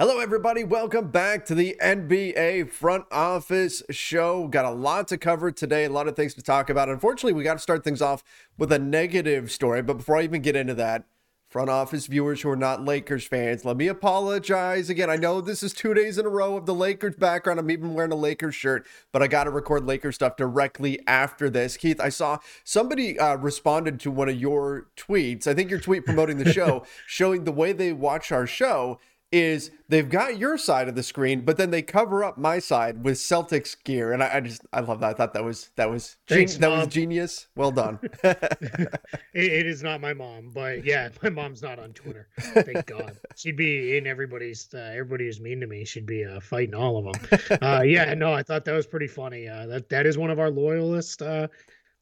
Hello, everybody. Welcome back to the NBA Front Office Show. Got a lot to cover today, a lot of things to talk about. Unfortunately, we got to start things off with a negative story. But before I even get into that, front office viewers who are not Lakers fans, let me apologize again. I know this is two days in a row of the Lakers background. I'm even wearing a Lakers shirt, but I got to record Lakers stuff directly after this. Keith, I saw somebody uh, responded to one of your tweets. I think your tweet promoting the show, showing the way they watch our show is they've got your side of the screen, but then they cover up my side with Celtics gear, and I, I just I love that. I thought that was that was Thanks, that was genius. Well done. it, it is not my mom, but yeah, my mom's not on Twitter. Thank God. She'd be in everybody's. Uh, everybody who's mean to me should be uh, fighting all of them. Uh, yeah, no, I thought that was pretty funny. Uh, that that is one of our loyalist.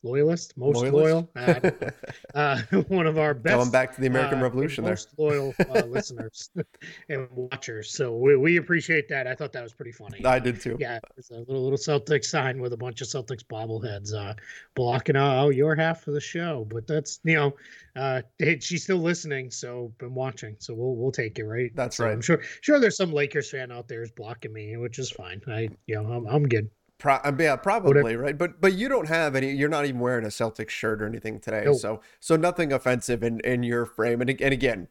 Loyalist, most Loyalist? loyal, uh, I don't know. uh, one of our best. Going back to the American uh, Revolution there. most loyal uh, listeners and watchers. So we, we appreciate that. I thought that was pretty funny. I did too. Yeah, it's a little little Celtics sign with a bunch of Celtics bobbleheads uh, blocking out your half of the show. But that's you know, uh, she's still listening, so been watching, so we'll we'll take it, right? That's So right. I'm sure sure there's some Lakers fan out there is blocking me, which is fine. I you know I'm I'm good. Pro- uh, yeah, probably right, but but you don't have any. You're not even wearing a Celtics shirt or anything today, Nope. so so nothing offensive in in your frame. And and again,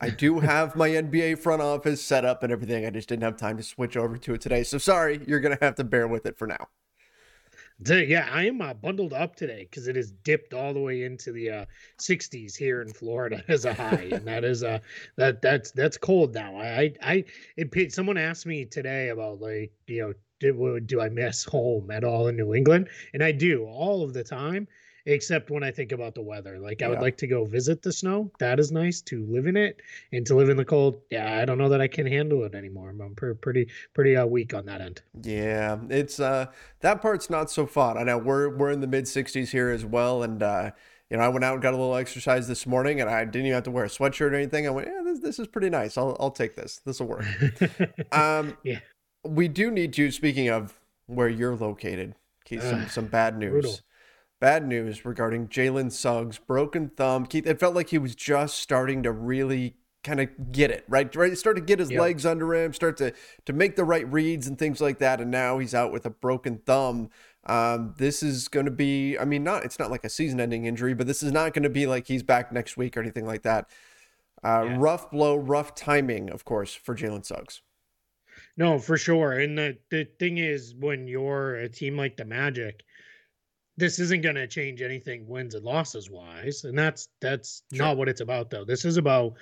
I do have my NBA front office set up and everything. I just didn't have time to switch over to it today. So sorry, you're gonna have to bear with it for now. Yeah, I am uh, bundled up today because it has dipped all the way into the uh, 60s here in Florida as a high, and that is uh that that's that's cold now. I I, I it, someone asked me today about like you know do do I miss home at all in New England, and I do all of the time. Except when I think about the weather, like I would like to go visit the snow. That is nice to live in it, and to live in the cold. Yeah, I don't know that I can handle it anymore. I'm, I'm pretty pretty uh, weak on that end. Yeah, it's uh that part's not so fun. I know we're we're in the mid 60s here as well, and uh, you know I went out and got a little exercise this morning, and I didn't even have to wear a sweatshirt or anything. I went, yeah, this this is pretty nice. I'll I'll take this. This will work. Um, Yeah. We do need to. Speaking of where you're located, Keith, some some bad news. brutal. Bad news regarding Jalen Suggs, broken thumb. Keith, it felt like he was just starting to really kind of get it right, right. Start to get his Yep. legs under him, start to to make the right reads and things like that. And now he's out with a broken thumb. Um, this is going to be. I mean, not. It's not like a season-ending injury, but this is not going to be like he's back next week or anything like that. Uh, Yeah. Rough blow, rough timing, of course, for Jalen Suggs. No, for sure. And the the thing is, when you're a team like the Magic, this isn't going to change anything wins and losses wise, and that's that's Sure. not what it's about though. This is about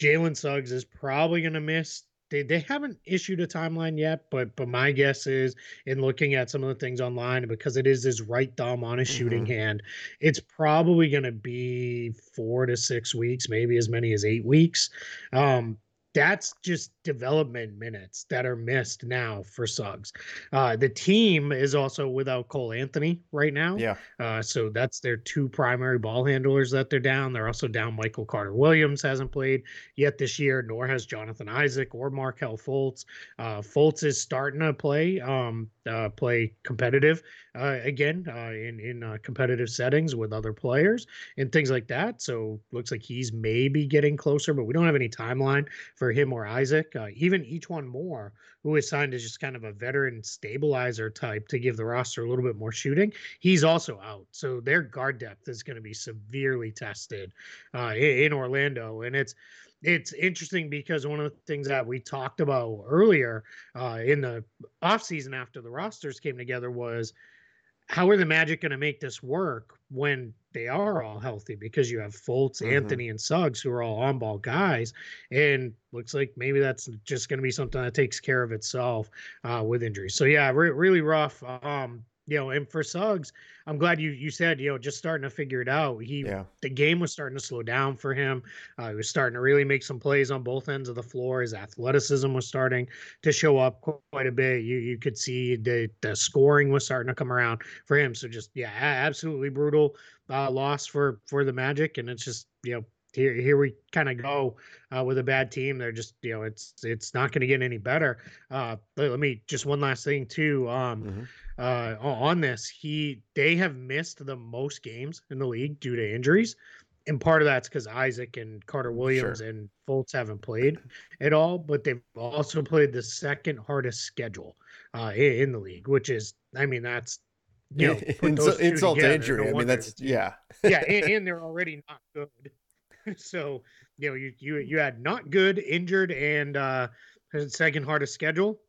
Jalen Suggs is probably going to miss. They, they haven't issued a timeline yet, but but my guess is in looking at some of the things online because it is his right thumb on his shooting Mhm. hand, it's probably going to be four to six weeks, maybe as many as eight weeks. Um, that's just development minutes that are missed now for Suggs. Uh, the team is also without Cole Anthony right now. Yeah. Uh, so that's their two primary ball handlers that they're down. They're also down Michael Carter Williams hasn't played yet this year, nor has Jonathan Isaac or Markelle Fultz. Uh, Fultz is starting to play, um, uh, play competitive uh, again uh, in in uh, competitive settings with other players and things like that. So looks like he's maybe getting closer, but we don't have any timeline for him or Isaac. Uh, even E'Twaun Moore, who is signed as just kind of a veteran stabilizer type to give the roster a little bit more shooting. He's also out, so their guard depth is going to be severely tested uh, in, in Orlando, and it's it's interesting because one of the things that we talked about earlier uh, in the offseason after the rosters came together was how are the Magic going to make this work when they are all healthy? Because you have Fultz, Mhm. Anthony, and Suggs who are all on ball guys, and looks like maybe that's just going to be something that takes care of itself uh, with injuries. So yeah, re- really rough. Um, you know, and for Suggs, I'm glad you you said you know just starting to figure it out. He Yeah. the game was starting to slow down for him. Uh, he was starting to really make some plays on both ends of the floor. His athleticism was starting to show up quite a bit. You you could see the the scoring was starting to come around for him. So just yeah, absolutely brutal uh, loss for for the Magic, and it's just you know here here we kind of go uh, with a bad team. They're just you know it's it's not going to get any better. Uh, let, let me just one last thing too. Um, Mhm. Uh, on this, he they have missed the most games in the league due to injuries. and part of that's because Isaac and Carter Williams sure. and Fultz haven't played at all, but they've also played the second hardest schedule uh, in, the league, which is, I mean, that's you know, insult, insult together, injury. I mean, that's yeah, yeah, and, and, they're already not good. so you know, you you you had not good, injured, and uh second hardest schedule.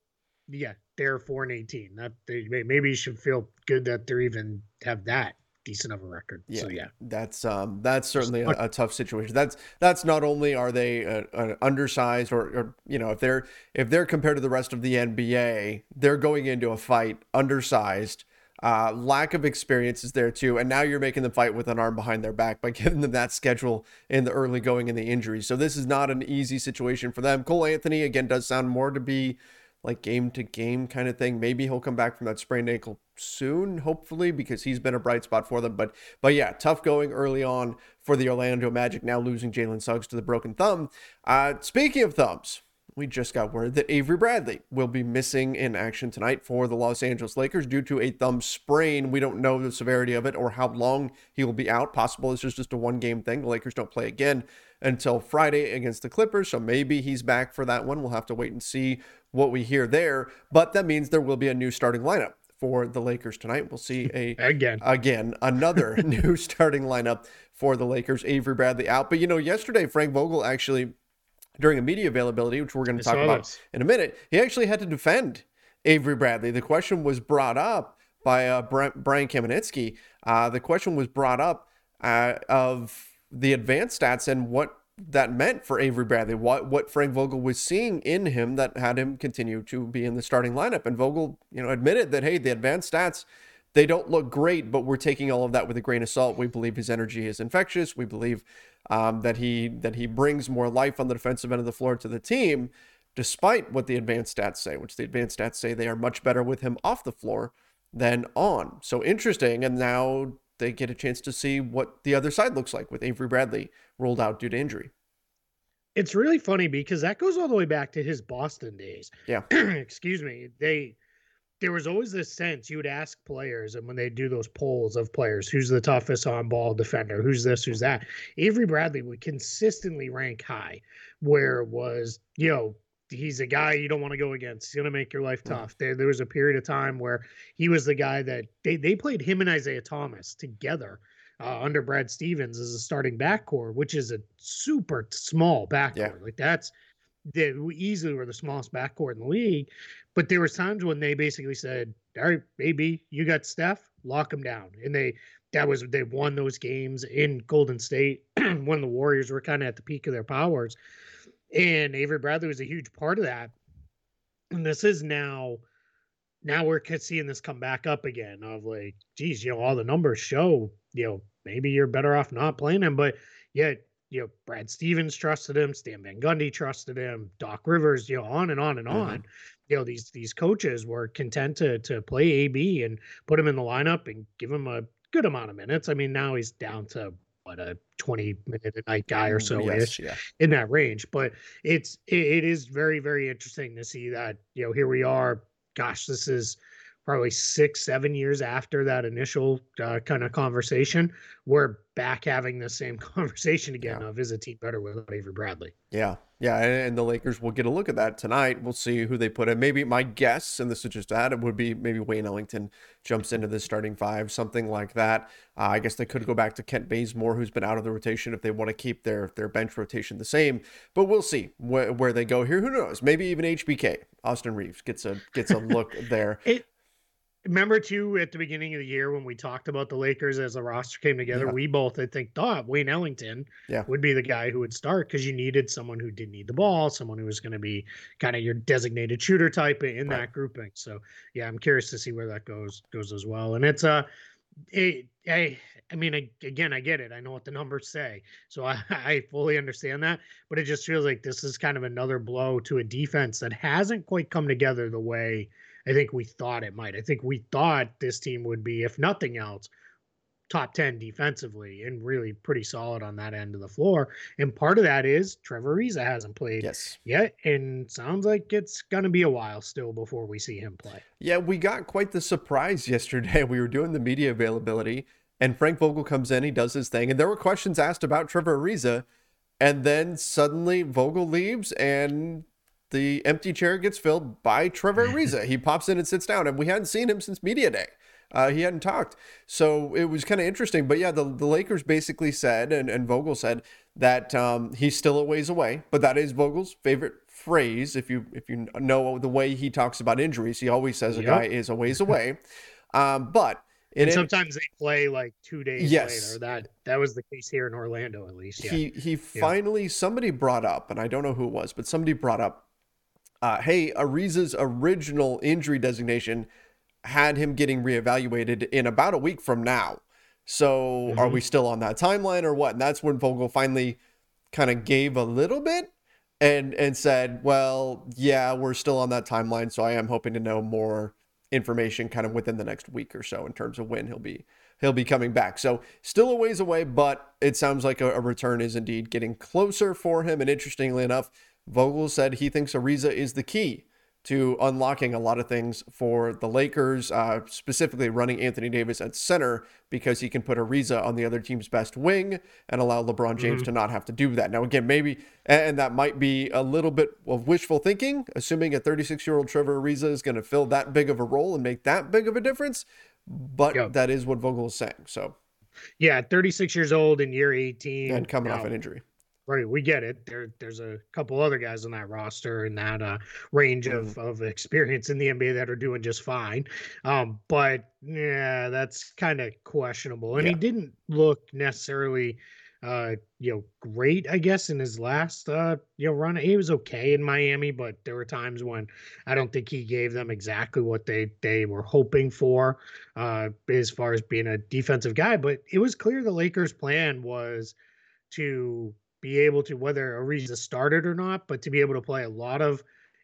Yeah, they're four and eighteen. That they maybe you should feel good that they're even have that decent of a record. Yeah, so yeah, that's um that's certainly a, a, tough situation. That's that's not only are they uh, uh, undersized or, or you know if they're if they're compared to the rest of the NBA, they're going into a fight undersized. Uh, lack of experience is there too, and now you're making them fight with an arm behind their back by giving them that schedule in the early going and the injuries. So this is not an easy situation for them. Cole Anthony again does sound more to be like game to game kind of thing. Maybe he'll come back from that sprained ankle soon, hopefully, because he's been a bright spot for them. But but yeah, tough going early on for the Orlando Magic. Now losing Jalen Suggs to the broken thumb. Uh, speaking of thumbs, we just got word that Avery Bradley will be missing in action tonight for the Los Angeles Lakers due to a thumb sprain. We don't know the severity of it or how long he will be out. Possible it's just a one game thing. The Lakers don't play again until Friday against the Clippers, so maybe he's back for that one. We'll have to wait and see what we hear there. But that means there will be a new starting lineup for the Lakers tonight. We'll see a again again another new starting lineup for the Lakers. Avery Bradley out, but you know yesterday Frank Vogel actually during a media availability, which we're going to talk about this. in a minute, he actually had to defend Avery Bradley. The question was brought up by uh, Brian Kamenetzky. Uh, the question was brought up uh, of the advanced stats and what that meant for Avery Bradley, what what Frank Vogel was seeing in him that had him continue to be in the starting lineup. And Vogel, you know, admitted that hey, the advanced stats they don't look great, but we're taking all of that with a grain of salt. We believe his energy is infectious. We believe um, that he that he brings more life on the defensive end of the floor to the team, despite what the advanced stats say, which the advanced stats say they are much better with him off the floor than on. So interesting. And now they get a chance to see what the other side looks like with Avery Bradley rolled out due to injury. It's really funny because that goes all the way back to his Boston days. Yeah. Excuse me. They there was always this sense you would ask players, and when they do those polls of players, who's the toughest on ball defender, who's this, who's that, Avery Bradley would consistently rank high, where it was, you know, he's a guy you don't want to go against. He's going to make your life tough. There, there was a period of time where he was the guy that they, they played him and Isaiah Thomas together uh, under Brad Stevens as a starting backcourt, which is a super small backcourt. Yeah. Like that's they easily were the smallest backcourt in the league. But there was times when they basically said, "All right, baby, you got Steph, lock him down," and they that was they won those games in Golden State when the Warriors were kind of at the peak of their powers, and Avery Bradley was a huge part of that. And this is now, now we're seeing this come back up again of like, geez, you know, all the numbers show, you know, maybe you're better off not playing him, but yet you know, Brad Stevens trusted him, Stan Van Gundy trusted him, Doc Rivers, you know, on and on and mm-hmm. on you know these these coaches were content to to play AB and put him in the lineup and give him a good amount of minutes. I mean, now he's down to what a 20 minute a night guy or mm, so yes, yeah. in that range. But it's it, it is very very interesting to see that you know here we are. Gosh, this is probably six, seven years after that initial uh, kind of conversation, we're back having the same conversation again yeah. of is a team better without Avery Bradley? Yeah. Yeah. And the Lakers will get a look at that tonight. We'll see who they put in. Maybe my guess, and this is just that, it would be maybe Wayne Ellington jumps into the starting five, something like that. Uh, I guess they could go back to Kent Bazemore, who's been out of the rotation if they want to keep their, their bench rotation the same. But we'll see wh- where they go here. Who knows? Maybe even HBK, Austin Reaves gets a gets a look there. It, remember too at the beginning of the year when we talked about the Lakers as the roster came together, yeah. we both I think thought Wayne Ellington yeah. would be the guy who would start because you needed someone who didn't need the ball, someone who was going to be kind of your designated shooter type in right. that grouping. So yeah, I'm curious to see where that goes goes as well. And it's a, uh, it, I, I mean, I, again, I get it. I know what the numbers say, so I, I fully understand that. But it just feels like this is kind of another blow to a defense that hasn't quite come together the way I think we thought it might. I think we thought this team would be, if nothing else, top 10 defensively and really pretty solid on that end of the floor. And part of that is Trevor Ariza hasn't played yes. yet. And sounds like it's going to be a while still before we see him play. Yeah, we got quite the surprise yesterday. We were doing the media availability And Frank Vogel comes in, he does his thing, and there were questions asked about Trevor Ariza, and then suddenly Vogel leaves, and the empty chair gets filled by Trevor Ariza. he pops in and sits down, and we hadn't seen him since media day. Uh, he hadn't talked. So it was kind of interesting. But yeah, the, the Lakers basically said, and, and Vogel said, that um, he's still a ways away. But that is Vogel's favorite phrase. If you if you know the way he talks about injuries, he always says yep. a guy is a ways away. Um, but and sometimes they play like two days yes. later. That that was the case here in Orlando, at least. Yeah. He he yeah. finally somebody brought up, and I don't know who it was, but somebody brought up, uh, hey, Ariza's original injury designation had him getting reevaluated in about a week from now. So mm-hmm. are we still on that timeline or what? And that's when Vogel finally kind of gave a little bit and and said, "Well, yeah, we're still on that timeline, so I am hoping to know more information kind of within the next week or so in terms of when he'll be he'll be coming back. So still a ways away, but it sounds like a, a return is indeed getting closer for him. And interestingly enough, Vogel said he thinks Ariza is the key to unlocking a lot of things for the Lakers, uh, specifically running Anthony Davis at center because he can put Ariza on the other team's best wing and allow LeBron James mm-hmm. to not have to do that. Now, again, maybe, and that might be a little bit of wishful thinking, assuming a 36 year old Trevor Ariza is going to fill that big of a role and make that big of a difference. But yep. that is what Vogel is saying. So, yeah, 36 years old in year 18 and coming off an injury. Right, we get it. There, there's a couple other guys on that roster in that uh, range of, mm. of experience in the NBA that are doing just fine. Um, but yeah, that's kind of questionable. And yeah. he didn't look necessarily, uh, you know, great. I guess in his last, uh, you know, run, he was okay in Miami, but there were times when I don't think he gave them exactly what they they were hoping for, uh, as far as being a defensive guy. But it was clear the Lakers' plan was to be able to whether Ariza started or not, but to be able to play a lot of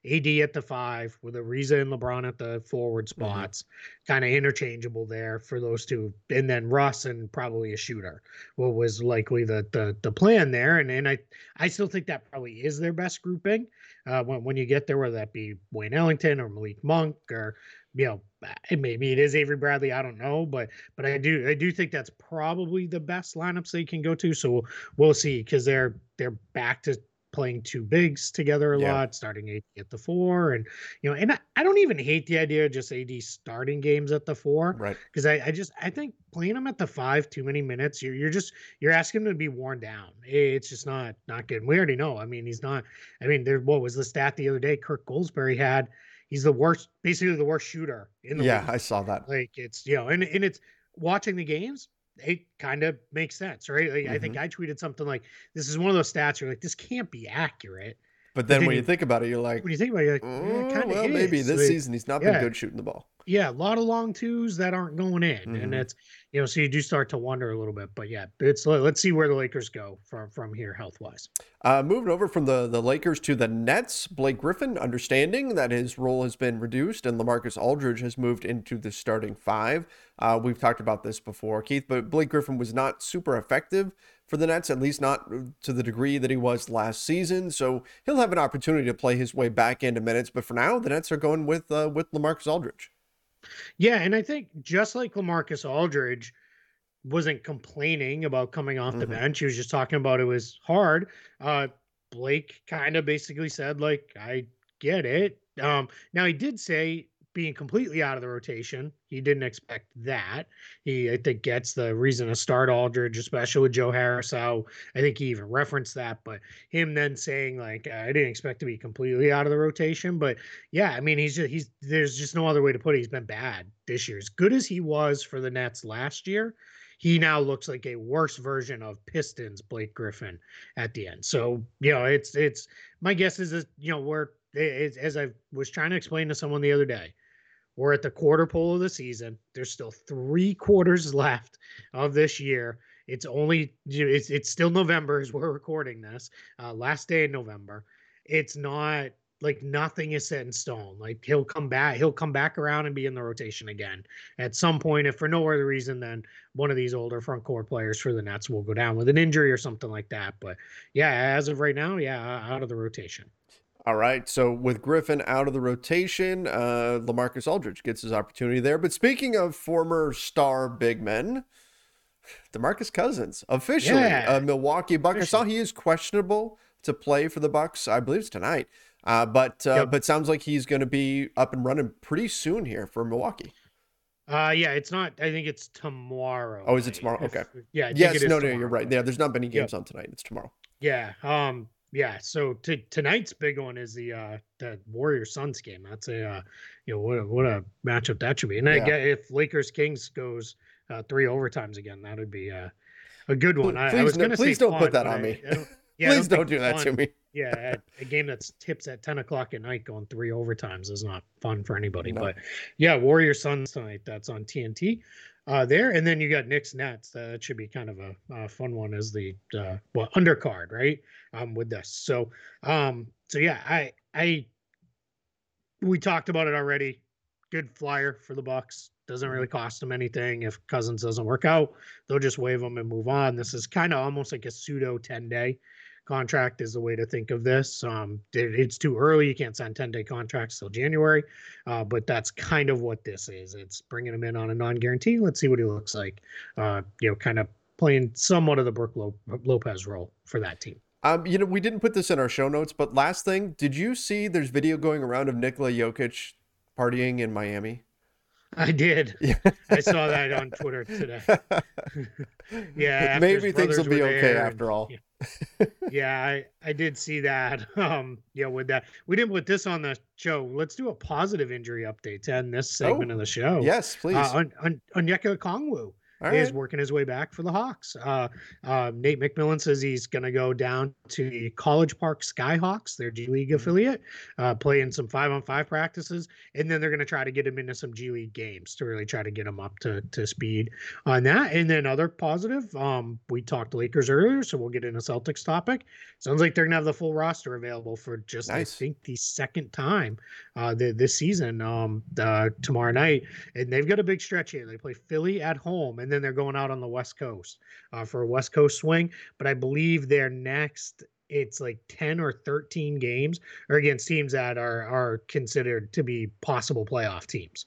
AD at the five with Ariza and LeBron at the forward mm-hmm. spots, mm-hmm. kind of interchangeable there for those two, and then Russ and probably a shooter. What was likely the the the plan there, and and I I still think that probably is their best grouping. Uh, when when you get there, whether that be Wayne Ellington or Malik Monk or you know, eh, maybe it is Avery Bradley. I don't know, but but I do I do think that's probably the best lineups they can go to. So we'll see because they're they're back to playing two bigs together a yeah. lot, starting AD at the four, and you know, and I, I don't even hate the idea of just AD starting games at the four, right? Because I, I just I think playing him at the five too many minutes, you're you're just you're asking him to be worn down. It's just not not good. We already know. I mean, he's not. I mean, there what was the stat the other day? Kirk Goldsberry had he's the worst, basically the worst shooter in the yeah, league. I saw that. Like it's you know, and and it's watching the games. It kind of makes sense, right? Like, mm-hmm. I think mm-hmm. I tweeted something like, "This is one of those stats. You're like, this can't be accurate." But then, but when you, you, think about it, you're like, when you think about it, you're like, eh, well, is. maybe this season he's not been good shooting the ball. Yeah, a lot of long twos that aren't going in, mm-hmm. and it's you know, so you do start to wonder a little bit. But yeah, it's let's see where the Lakers go from from here health wise. Uh, moving over from the the Lakers to the Nets, Blake Griffin, understanding that his role has been reduced and Lamarcus Aldridge has moved into the starting five. Uh, we've talked about this before, Keith, but Blake Griffin was not super effective for the Nets, at least not to the degree that he was last season. So he'll have an opportunity to play his way back into minutes. But for now, the Nets are going with uh, with Lamarcus Aldridge. Yeah, and I think just like Lamarcus Aldridge wasn't complaining about coming off the mm-hmm. bench, he was just talking about it was hard. Uh, Blake kind of basically said like, "I get it." Um, now he did say being completely out of the rotation. He didn't expect that. He, I think, gets the reason to start Aldridge, especially with Joe Harris out. I think he even referenced that. But him then saying like, I didn't expect to be completely out of the rotation. But yeah, I mean, he's just he's there's just no other way to put it. He's been bad this year. As good as he was for the Nets last year, he now looks like a worse version of Pistons Blake Griffin at the end. So you know, it's it's my guess is that you know we're as I was trying to explain to someone the other day, we're at the quarter pole of the season. There's still three quarters left of this year. It's only it's it's still November as we're recording this. Uh, last day in November. It's not like nothing is set in stone. Like he'll come back, he'll come back around and be in the rotation again at some point. If for no other reason than one of these older front court players for the Nets will go down with an injury or something like that. But yeah, as of right now, yeah, out of the rotation. All right. So with Griffin out of the rotation, uh, Lamarcus Aldridge gets his opportunity there. But speaking of former star big men, Demarcus Cousins officially Yeah. a Milwaukee Buck. I saw he is questionable to play for the Bucks. I believe it's tonight. Uh, but uh, Yep. but sounds like he's going to be up and running pretty soon here for Milwaukee. Uh, yeah, it's not. I think it's tomorrow. Oh, is it tomorrow? If- Okay. Yeah. I think yes, no, no, you're right. Yeah, there's not many Yep. games on tonight. It's tomorrow. Yeah. Um. Yeah. So to, tonight's big one is the uh the Warrior Suns game. That's a uh, you know what a, what a matchup that should be. And I Yeah. get if Lakers Kings goes uh, three overtimes again, that would be uh, a good one. I, I please was no- gonna please don't put that on I- me. I don't- yeah, Please don't think do that to me. Yeah, a, a game that's tips at ten o'clock at night going three overtimes is not fun for anybody. No. But yeah, Warrior Suns tonight. That's on TNT. Uh, there and then you got Knicks Nets. That should be kind of a, uh fun one as the uh, well undercard, right? Um, with this. So um, so yeah, I I we talked about it already. Good flyer for the Bucks. Doesn't really cost them anything. If Cousins doesn't work out, they'll just waive him and move on. This is kind of almost like a pseudo 10 day contract is the way to think of this. Um, it- it's too early. You can't sign 10 day contracts till January, uh, but that's kind of what this is. It's bringing him in on a non guarantee. Let's see what he looks like. Uh, you know, kind of playing somewhat of the Brook Lopez role for that team. Um, you know, we didn't put this in our show notes, but last thing, did you see there's video going around of Nikola Jokic partying in Miami? I did. Yeah. I saw that on Twitter today. Yeah, Maybe things will be okay there and- after all. yeah. yeah, I, I did see that. Um, yeah, with that, we didn't put this on the show. Let's do a positive injury update to end this segment Oh, of the show. Yes, please. Uh, on, on, Onyeka Okongwu all is right. working his way back for the Hawks. Uh, uh, Nate McMillan says he's going to go down to the College Park Skyhawks, their G League Mhm. affiliate, uh, play in some five on five practices, and then they're going to try to get him into some G League games to really try to get him up to, to speed on that. And then other positive, um, we talked Lakers earlier, so we'll get into Celtics topic. Sounds like they're going to have the full roster available for just Nice. I think the second time uh, the, this season um, uh, tomorrow night and they've got a big stretch here. They play Philly at home, and then they're going out on the West Coast uh, for a West Coast swing. But I believe their next, it's like ten or thirteen games, are against teams that are are considered to be possible playoff teams.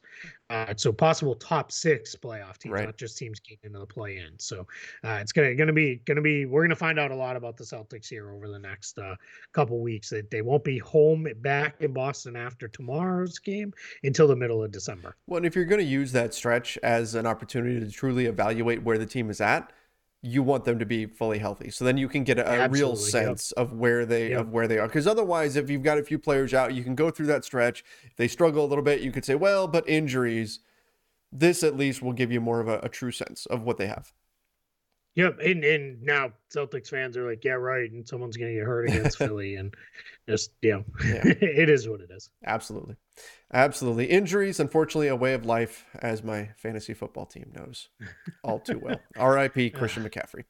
Uh, so possible top six playoff teams, Right. not just teams getting into the play in. So uh, it's gonna gonna be gonna be we're gonna find out a lot about the Celtics here over the next uh, couple weeks. That they won't be home back in Boston after tomorrow's game until the middle of December. Well, and if you're going to use that stretch as an opportunity to truly evaluate where the team is at, you want them to be fully healthy. So then you can get a, a real Absolutely, yep. sense of where they Yep. of where they are. Because otherwise, if you've got a few players out, you can go through that stretch. If they struggle a little bit, you could say, well, but injuries. This at least will give you more of a, a true sense of what they have. Yep, and and now Celtics fans are like, yeah, right, and someone's gonna get hurt against Philly, and just you know, Yeah. it is what it is. Absolutely. Absolutely. Injuries, unfortunately, a way of life, as my fantasy football team knows all too well. RIP Christian McCaffrey.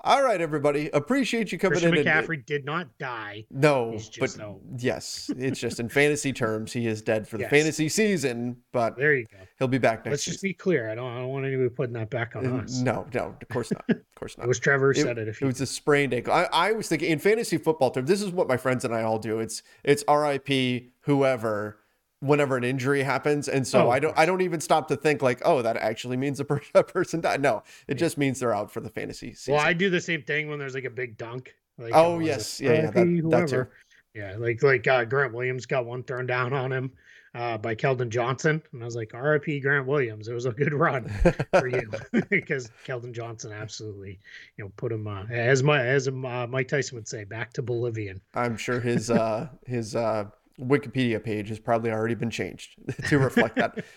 All right, everybody. Appreciate you coming Christian in. and- McCaffrey did not die. No, but out. yes, it's just in fantasy terms, he is dead for the Yes. fantasy season, but There you go. he'll be back next Let's just season. be clear. I don't. I don't want anybody putting that back on Uh, us. No, no, of course not. Of course not. It was Trevor It, said it. A it was a sprained ankle. I, I was thinking in fantasy football terms, this is what my friends and I all do. It's it's RIP whoever whenever an injury happens, and so Oh, I don't I don't even stop to think like, oh, that actually means a, per- a person died. No, it just means they're out for the fantasy season. Well, I do the same thing when there's like a big dunk. Like, Oh, yes. Yeah, yeah, that- that too. Yeah, like like uh, Grant Williams got one thrown down on him uh, by Keldon Johnson, and I was like, "R.I.P. Grant Williams." It was a good run for you because Keldon Johnson absolutely, you know, put him uh, as my as uh, Mike Tyson would say, back to Bolivian. I'm sure his uh his uh Wikipedia page has probably already been changed to reflect that.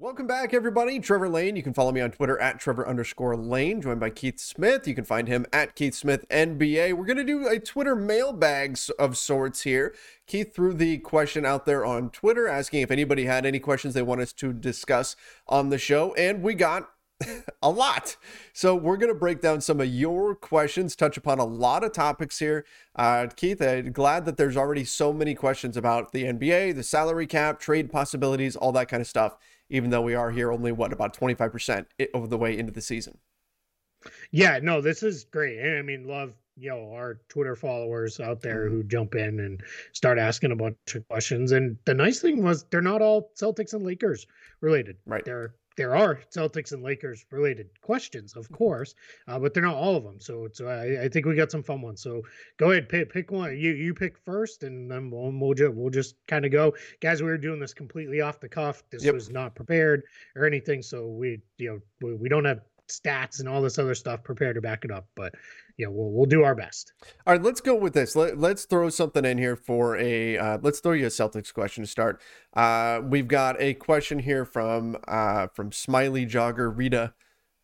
Welcome back, everybody. Trevor Lane. You can follow me on Twitter at Trevor underscore Lane, joined by Keith Smith. You can find him at Keith Smith NBA. We're going to do a Twitter mailbags of sorts here. Keith threw the question out there on Twitter asking if anybody had any questions they want us to discuss on the show, and we got a lot. So we're going to break down some of your questions, touch upon a lot of topics here. Uh, Keith, I'm glad that there's already so many questions about the NBA, the salary cap, trade possibilities, all that kind of stuff, even though we are here only, what, about 25% of the way into the season. Yeah, no, this is great. And I mean, love you know our Twitter followers out there who jump in and start asking a bunch of questions. And the nice thing was they're not all Celtics and Lakers related. Right. They're there are Celtics and Lakers related questions, of course, uh, but they're not all of them. So, so I, I, think we got some fun ones. So go ahead, pick, pick one. You you pick first, and then we'll we'll, just, we'll just kind of go, guys. We were doing this completely off the cuff. This yep. was not prepared or anything. So we you know we, we don't have stats and all this other stuff prepared to back it up. But yeah, we'll we'll do our best. All right, let's go with this. Let, let's throw something in here for a. Uh, let's throw you a Celtics question to start. Uh, we've got a question here from uh, from Smiley Jogger Rita,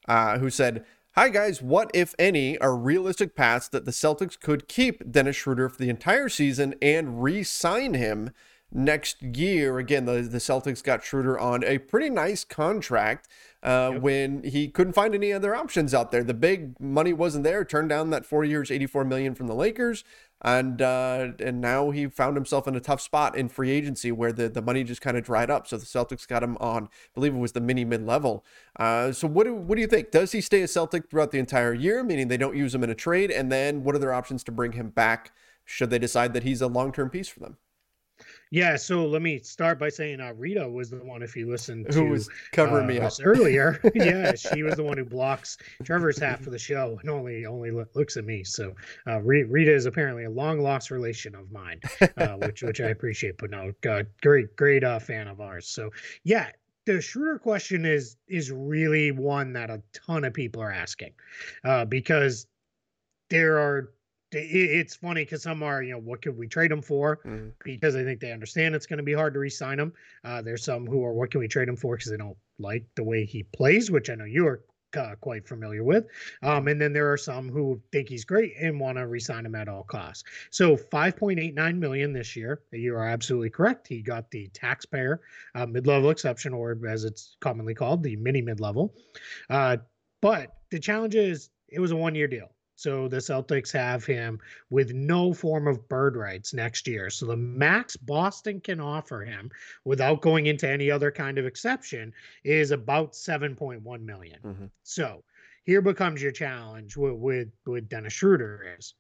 uh, who said. Hi guys, what if any are realistic paths that the Celtics could keep Dennis Schroeder for the entire season and re-sign him next year? Again, the, the Celtics got Schroeder on a pretty nice contract uh, yep. when he couldn't find any other options out there. The big money wasn't there. Turned down that four years, eighty-four million from the Lakers, and uh, and now he found himself in a tough spot in free agency where the, the money just kind of dried up. So the Celtics got him on, I believe it was the mini mid level. Uh, so what do what do you think? Does he stay a Celtic throughout the entire year, meaning they don't use him in a trade? And then what are their options to bring him back? Should they decide that he's a long term piece for them? Yeah, so let me start by saying uh, Rita was the one, if you listened to who was covering uh, me up earlier. yeah, she was the one who blocks Trevor's half of the show and only only looks at me. So uh, Rita is apparently a long lost relation of mine, uh, which which I appreciate. But no, great great uh, fan of ours. So yeah, the Schroeder question is is really one that a ton of people are asking uh, because there are it's funny because some are, you know, what could we trade them for? Mm-hmm. Because I think they understand it's going to be hard to re-sign him. Uh, there's some who are, what can we trade him for? Because they don't like the way he plays, which I know you are uh, quite familiar with. Um, and then there are some who think he's great and want to re-sign him at all costs. So 5.89 million this year. You are absolutely correct. He got the taxpayer uh, mid-level exception, or as it's commonly called, the mini mid-level. Uh, but the challenge is it was a one-year deal. So the Celtics have him with no form of bird rights next year. So the max Boston can offer him without going into any other kind of exception is about 7.1 million. Mm-hmm. So here becomes your challenge with, with, with Dennis Schroeder is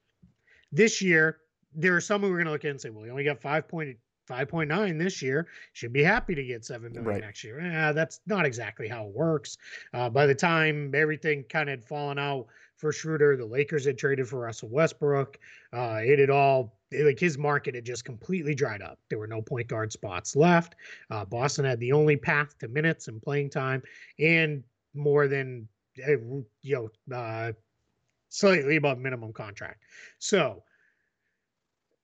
this year, there are some who are going to look at and say, well, he only got 5.5.9 5.9 this year should be happy to get 7 million right. next year eh, that's not exactly how it works uh, by the time everything kind of had fallen out for Schroeder. The Lakers had traded for Russell Westbrook. Uh, it had all like his market had just completely dried up. There were no point guard spots left. Uh, Boston had the only path to minutes and playing time, and more than eh, you know, uh, slightly above minimum contract. So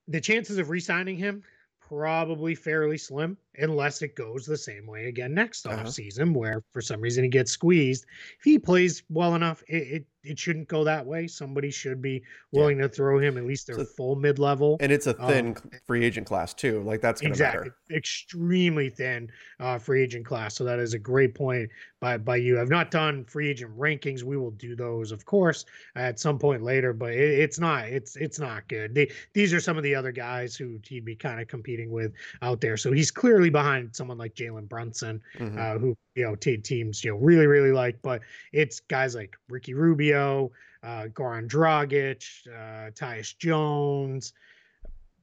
the chances of re-signing him probably fairly slim unless it goes the same way again next uh-huh. off season where for some reason he gets squeezed. If he plays well enough it, it, it shouldn't go that way. Somebody should be willing yeah. to throw him at least their so, full mid-level and it's a thin um, free agent class too like that's exactly matter. extremely thin uh, free agent class. So that is a great point by by you. I've not done free agent rankings. We will do those of course at some point later but it, it's not it's it's not good. They, these are some of the other guys who he'd be kind of competing with out there. So he's clearly behind someone like Jalen Brunson, mm-hmm. uh, who you know t- teams you know really really like. But it's guys like Ricky Rubio, uh, Goran Dragic, uh, Tyus Jones,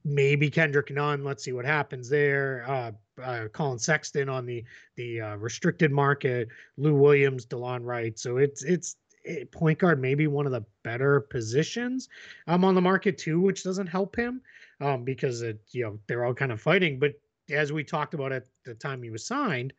maybe Kendrick Nunn. Let's see what happens there. Uh, uh, Collin Sexton on the the uh, restricted market, Lou Williams, Delon Wright. So it's it's it, point guard maybe one of the better positions um on the market too, which doesn't help him um because it you know they're all kind of fighting. But as we talked about at the time he was signed,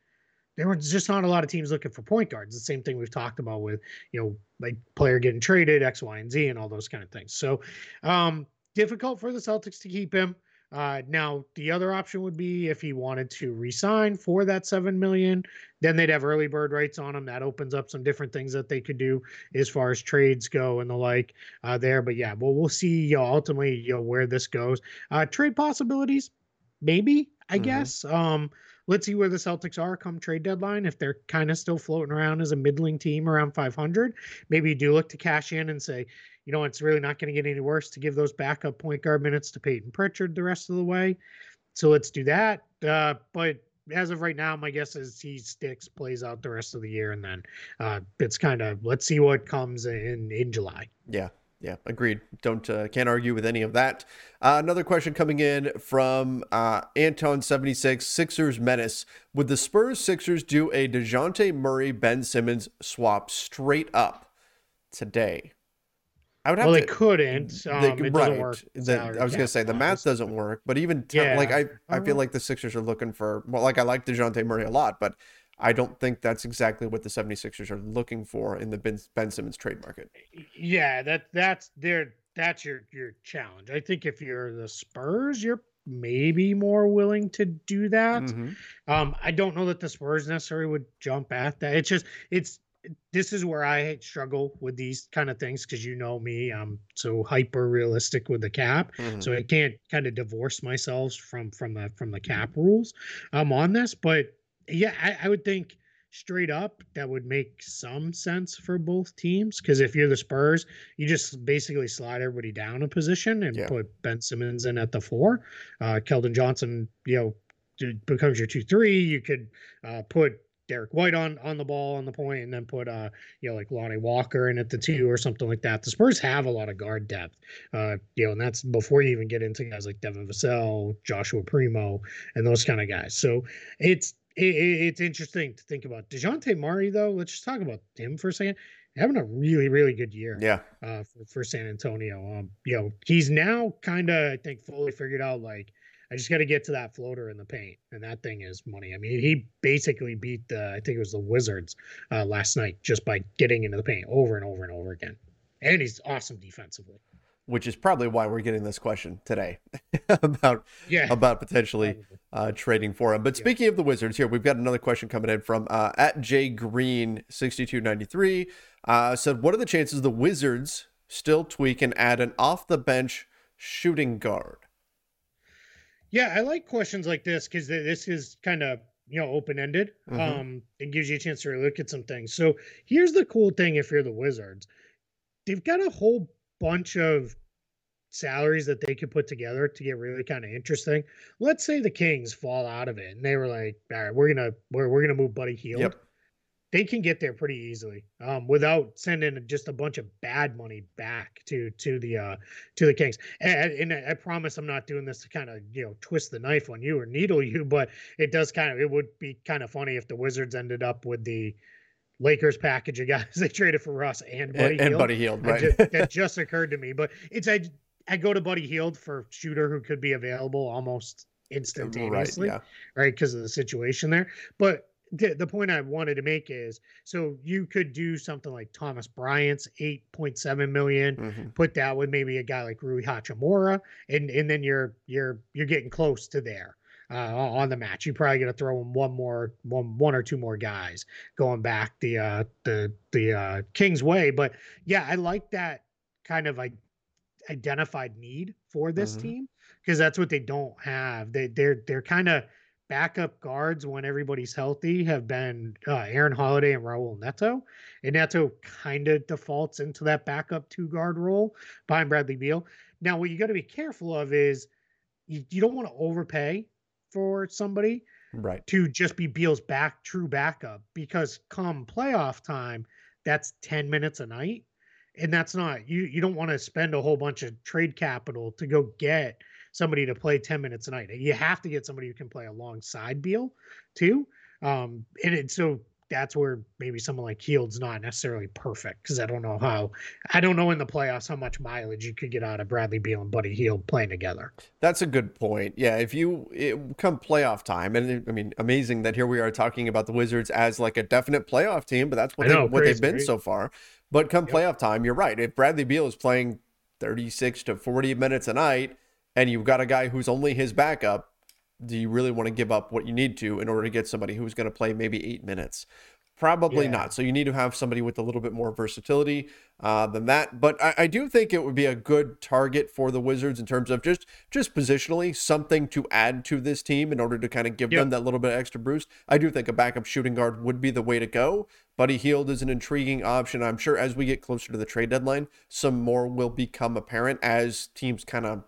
there was just not a lot of teams looking for point guards. The same thing we've talked about with, you know, like player getting traded, X, Y, and Z, and all those kind of things. So um, difficult for the Celtics to keep him. Uh, now the other option would be if he wanted to resign for that seven million, then they'd have early bird rights on him. That opens up some different things that they could do as far as trades go and the like uh, there. But yeah, well, we'll see you know, ultimately you know, where this goes. Uh, trade possibilities, maybe. I mm-hmm. guess. Um, let's see where the Celtics are come trade deadline. If they're kind of still floating around as a middling team around 500, maybe you do look to cash in and say, you know, it's really not going to get any worse to give those backup point guard minutes to Payton Pritchard the rest of the way. So let's do that. Uh, but as of right now, my guess is he sticks, plays out the rest of the year, and then uh, it's kind of let's see what comes in in July. Yeah, Yeah, agreed. Don't uh, can't argue with any of that. Uh, another question coming in from uh, Anton seventy six Sixers menace. Would the Spurs Sixers do a Dejounte Murray Ben Simmons swap straight up today? I would have well, to, they couldn't. Um, they, it right. Work the, I was gonna say the math doesn't work, but even t- yeah. like I, I feel like the Sixers are looking for well, like I like Dejounte Murray a lot, but I don't think that's exactly what the 76ers are looking for in the Ben, ben Simmons trade market. Yeah, that that's their that's your your challenge. I think if you're the Spurs, you're maybe more willing to do that. Mm-hmm. Um, I don't know that the Spurs necessarily would jump at that. It's just it's this is where I struggle with these kind of things because you know me, I'm so hyper realistic with the cap, mm-hmm. so I can't kind of divorce myself from from the from the cap rules. I'm on this, but yeah, I, I would think straight up that would make some sense for both teams because if you're the Spurs, you just basically slide everybody down a position and yeah. put Ben Simmons in at the four. Uh, Keldon Johnson, you know, becomes your two three. You could uh, put Derrick White on on the ball on the point, and then put uh you know like Lonnie Walker in at the two or something like that. The Spurs have a lot of guard depth, uh you know, and that's before you even get into guys like Devin Vassell, Joshua Primo, and those kind of guys. So it's it, it's interesting to think about Dejounte Murray, though. Let's just talk about him for a second. Having a really, really good year. Yeah. Uh, for, for San Antonio. Um, you know, he's now kind of, I think, fully figured out like I just got to get to that floater in the paint, and that thing is money. I mean, he basically beat the, I think it was the Wizards uh, last night just by getting into the paint over and over and over again. And he's awesome defensively which is probably why we're getting this question today about yeah. about potentially uh, trading for him. But speaking yeah. of the Wizards, here we've got another question coming in from uh, at J Green sixty two ninety three. Uh, said, "What are the chances the Wizards still tweak and add an off the bench shooting guard?" Yeah, I like questions like this because this is kind of you know open ended. Mm-hmm. Um, it gives you a chance to look at some things. So here's the cool thing: if you're the Wizards, they've got a whole bunch of salaries that they could put together to get really kind of interesting. Let's say the Kings fall out of it and they were like, all right, we're gonna we're, we're gonna move Buddy Hield. Yep. They can get there pretty easily um, without sending just a bunch of bad money back to to the uh, to the Kings. And, and I promise I'm not doing this to kind of you know twist the knife on you or needle you, but it does kind of it would be kind of funny if the Wizards ended up with the Lakers package of guys they traded for Russ and Buddy and, and Buddy Hield, right? Just, that just occurred to me, but it's I I go to Buddy Hield for shooter who could be available almost instantaneously, right? Right, because of the situation there. But the, the point I wanted to make is so you could do something like Thomas Bryant's 8.7 million, mm-hmm. put that with maybe a guy like Rui Hachimura, and and then you're you're you're getting close to there uh, on the match. You're probably going to throw in one more, one, one or two more guys going back the uh, the the uh, Kings way. But yeah, I like that kind of like identified need for this mm-hmm. team because that's what they don't have. They they're they're kind of backup guards when everybody's healthy have been uh, Aaron Holiday and Raul Neto. And Neto kind of defaults into that backup two guard role behind Bradley Beal. Now, what you got to be careful of is you, you don't want to overpay for somebody right. to just be Beal's back true backup because come playoff time that's 10 minutes a night. And that's not you you don't want to spend a whole bunch of trade capital to go get somebody to play 10 minutes a night. You have to get somebody who can play alongside Beal too. Um and it, so that's where maybe someone like Hield's not necessarily perfect because I don't know how I don't know in the playoffs how much mileage you could get out of Bradley Beal and Buddy Hield playing together. That's a good point. Yeah, if you it, come playoff time, and it, I mean, amazing that here we are talking about the Wizards as like a definite playoff team, but that's what, know, they, what they've been so far. But come yep. playoff time, you're right. If Bradley Beal is playing 36 to 40 minutes a night, and you've got a guy who's only his backup, do you really want to give up what you need to in order to get somebody who's going to play maybe eight minutes? Probably yeah. not. So you need to have somebody with a little bit more versatility uh, than that. But I, I, do think it would be a good target for the Wizards in terms of just just positionally something to add to this team in order to kind of give yep. them that little bit extra boost. I do think a backup shooting guard would be the way to go. Buddy Hield is an intriguing option. I'm sure as we get closer to the trade deadline, some more will become apparent as teams kind of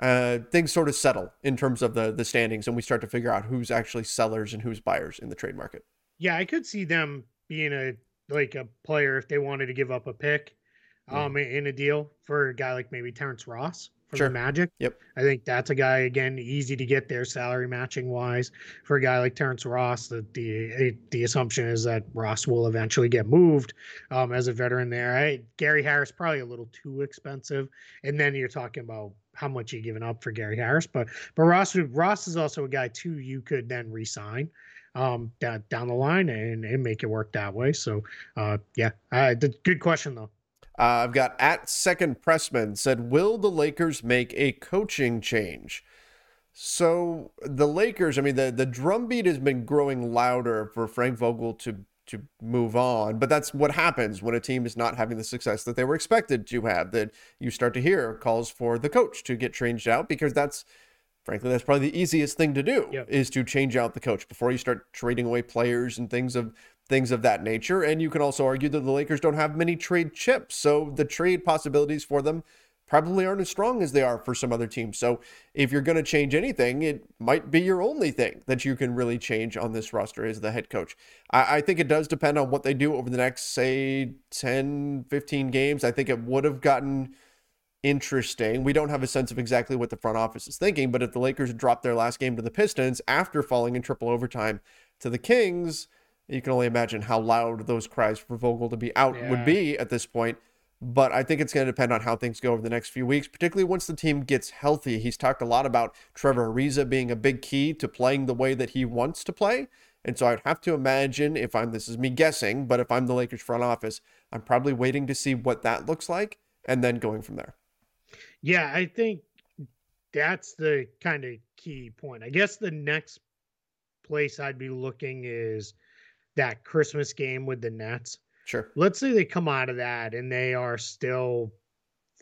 uh, things sort of settle in terms of the the standings, and we start to figure out who's actually sellers and who's buyers in the trade market. Yeah, I could see them being a like a player if they wanted to give up a pick um in a deal for a guy like maybe Terrence Ross for Sure. the Magic. Yep. I think that's a guy again easy to get there salary matching wise for a guy like Terrence Ross. The the the assumption is that Ross will eventually get moved um, as a veteran there. I, Gary Harris probably a little too expensive, and then you're talking about how much you giving up for Gary Harris. But but Ross Ross is also a guy too you could then re-sign um down down the line and, and make it work that way. So uh yeah, uh, good question though. Uh, I've got at second pressman said, Will the Lakers make a coaching change? So the Lakers, I mean, the, the drumbeat has been growing louder for Frank Vogel to to move on, but that's what happens when a team is not having the success that they were expected to have. That you start to hear calls for the coach to get changed out because that's frankly that's probably the easiest thing to do Yep. is to change out the coach before you start trading away players and things of things of that nature. And you can also argue that the Lakers don't have many trade chips, so the trade possibilities for them probably aren't as strong as they are for some other teams. So if you're going to change anything, it might be your only thing that you can really change on this roster as the head coach. I, I think it does depend on what they do over the next, say, 10, 15 games. I think it would have gotten interesting. We don't have a sense of exactly what the front office is thinking, but if the Lakers dropped their last game to the Pistons after falling in triple overtime to the Kings, you can only imagine how loud those cries for Vogel to be out would be at this point. But I think it's going to depend on how things go over the next few weeks, particularly once the team gets healthy. He's talked a lot about Trevor Ariza being a big key to playing the way that he wants to play. And so I'd have to imagine if I'm, this is me guessing, but if I'm the Lakers front office, I'm probably waiting to see what that looks like and then going from there. Yeah, I think that's the kind of key point. I guess the next place I'd be looking is that Christmas game with the Nets. Sure. Let's say they come out of that and they are still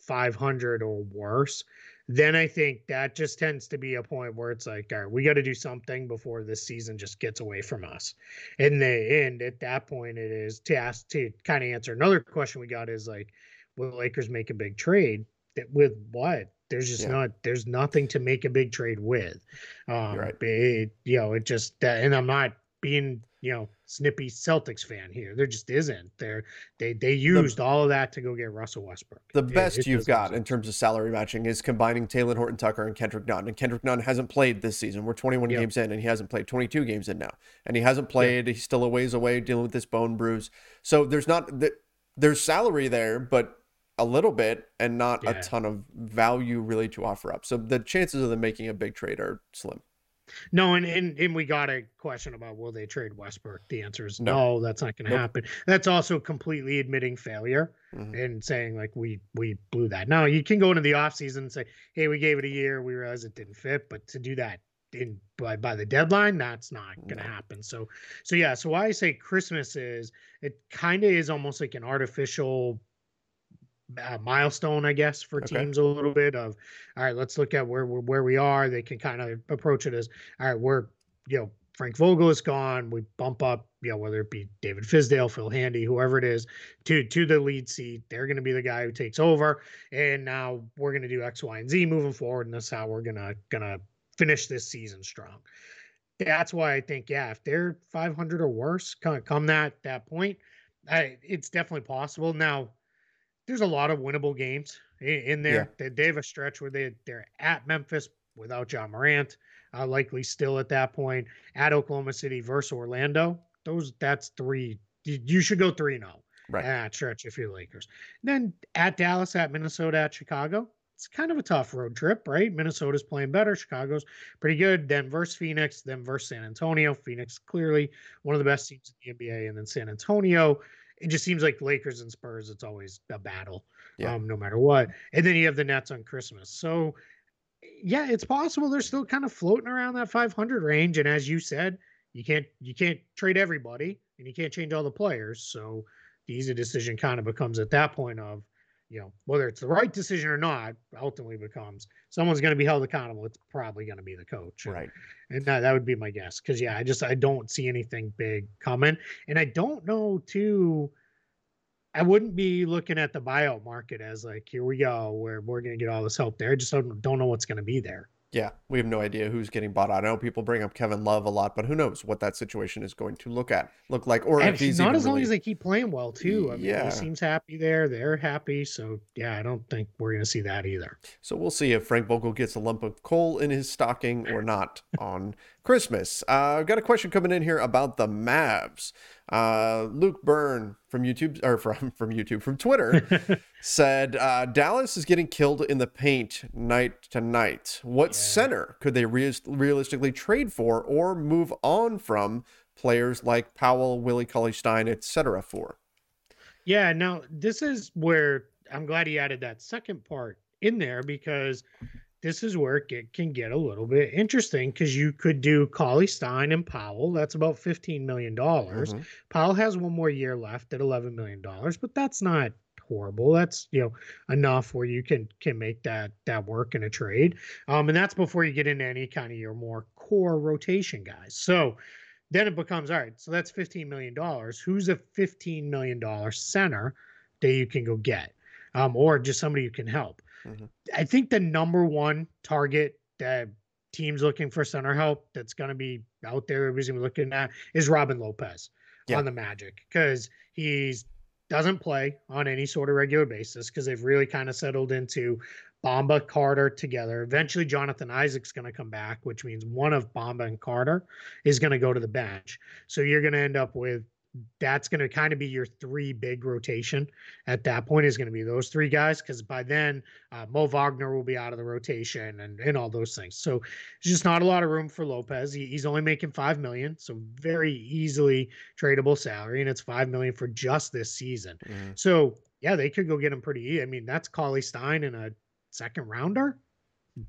500 or worse. Then I think that just tends to be a point where it's like, all right, we got to do something before this season just gets away from us. And the end at that point, it is to ask to kind of answer another question we got is like, will the Lakers make a big trade? That with what? There's just Yeah. not. There's nothing to make a big trade with. Um, right. it- you know, it just. And I'm not being you know snippy Celtics fan here. There just isn't. There they they used all of that to go get Russell Westbrook. The It- best it you've got in terms of salary matching is combining Talen Horton Tucker and Kendrick Nunn. And Kendrick Nunn hasn't played this season. We're 21 Yep. games in, and he hasn't played 22 games in now. And he hasn't played. He's still a ways away dealing with this bone bruise. So there's not th- there's salary there, but a little bit, and not Yeah. a ton of value really to offer up. So the chances of them making a big trade are slim. No, and, and and we got a question about will they trade Westbrook? The answer is No. no, that's not going to Nope. happen. That's also completely admitting failure Mhm. and saying like we we blew that. Now you can go into the offseason and say, hey, we gave it a year, we realized it didn't fit, but to do that in by by the deadline, that's not going to No. happen. So so yeah, so why I say Christmas is it kind of is almost like an artificial uh, milestone, I guess, for Okay. teams a little bit of, all right, let's look at where we're, where we are. They can kind of approach it as, all right, we're, you know, Frank Vogel is gone. We bump up, you know, whether it be David Fizdale, Phil Handy, whoever it is, to to the lead seat. They're going to be the guy who takes over, and now we're going to do X, Y, and Z moving forward, and that's how we're gonna gonna finish this season strong. That's why I think, yeah, if they're 500 or worse, come, come that that point, I, it's definitely possible. Now, there's a lot of winnable games in, there. They, they have a stretch where they they're at Memphis without Ja Morant, uh, likely still at that point at Oklahoma City versus Orlando. Those that's three. You, should go three zero Right. at stretch if you're Lakers. then at Dallas, at Minnesota, at Chicago. It's kind of a tough road trip, right? Minnesota's playing better. Chicago's pretty good. Then versus Phoenix, then versus San Antonio. Phoenix clearly one of the best teams in the NBA, and then San Antonio. It just seems like Lakers and Spurs. It's always a battle, Yeah. um, no matter what. And then you have the Nets on Christmas. So, yeah, it's possible they're still kind of floating around that 500 range. And as you said, you can't you can't trade everybody, and you can't change all the players. So the easy decision kind of becomes at that point of, you know, whether it's the right decision or not, ultimately becomes someone's going to be held accountable. It's probably going to be the coach. Right. and that, that would be my guess. Cause yeah, I just, I don't see anything big coming. And I don't know too, I wouldn't be looking at the buyout market as like, here we go, where we're going to get all this help there. I just don't, don't know what's going to be there. Yeah, we have no idea who's getting bought out. I know people bring up Kevin Love a lot, but who knows what that situation is going to look at look like, or if he's not as long really- as they keep playing well too. I mean, Yeah. he seems happy there. They're happy. So yeah, I don't think we're gonna see that either. So we'll see if Frank Vogel gets a lump of coal in his stocking or not on Christmas. Uh, I've got a question coming in here about the Mavs. Uh, Luke Byrne from YouTube or from from YouTube from Twitter said uh, Dallas is getting killed in the paint night to night. What Yeah. center could they rea- realistically trade for or move on from players like Powell, Willie Cauley Stein, etc. For? Yeah, now this is where I'm glad he added that second part in there because this is where it can get a little bit interesting because you could do Cauley Stein and Powell. That's about $15 million. Mhm. Powell has one more year left at $11 million, but that's not horrible. That's, you know, enough where you can can make that that work in a trade. Um, and that's before you get into any kind of your more core rotation guys. So then it becomes all right. So that's fifteen million dollars. Who's a fifteen million dollar center that you can go get, um, or just somebody you can help? Mhm. I think the number one target that teams looking for center help that's going to be out there, everybody's gonna be looking at is Robin Lopez Yeah. on the Magic because he's doesn't play on any sort of regular basis because they've really kind of settled into Bomba Carter together. Eventually, Jonathan Isaac's going to come back, which means one of Bomba and Carter is going to go to the bench. So you're going to end up with that's going to kind of be your three big rotation at that point is going to be those three guys because by then uh, Mo Wagner will be out of the rotation and, and all those things. So there's just not a lot of room for Lopez. He, he's only making five million, so very easily tradable salary, and it's five million for just this season. Mhm. So yeah, they could go get him pretty. I mean, that's Cauley Stein in a second rounder.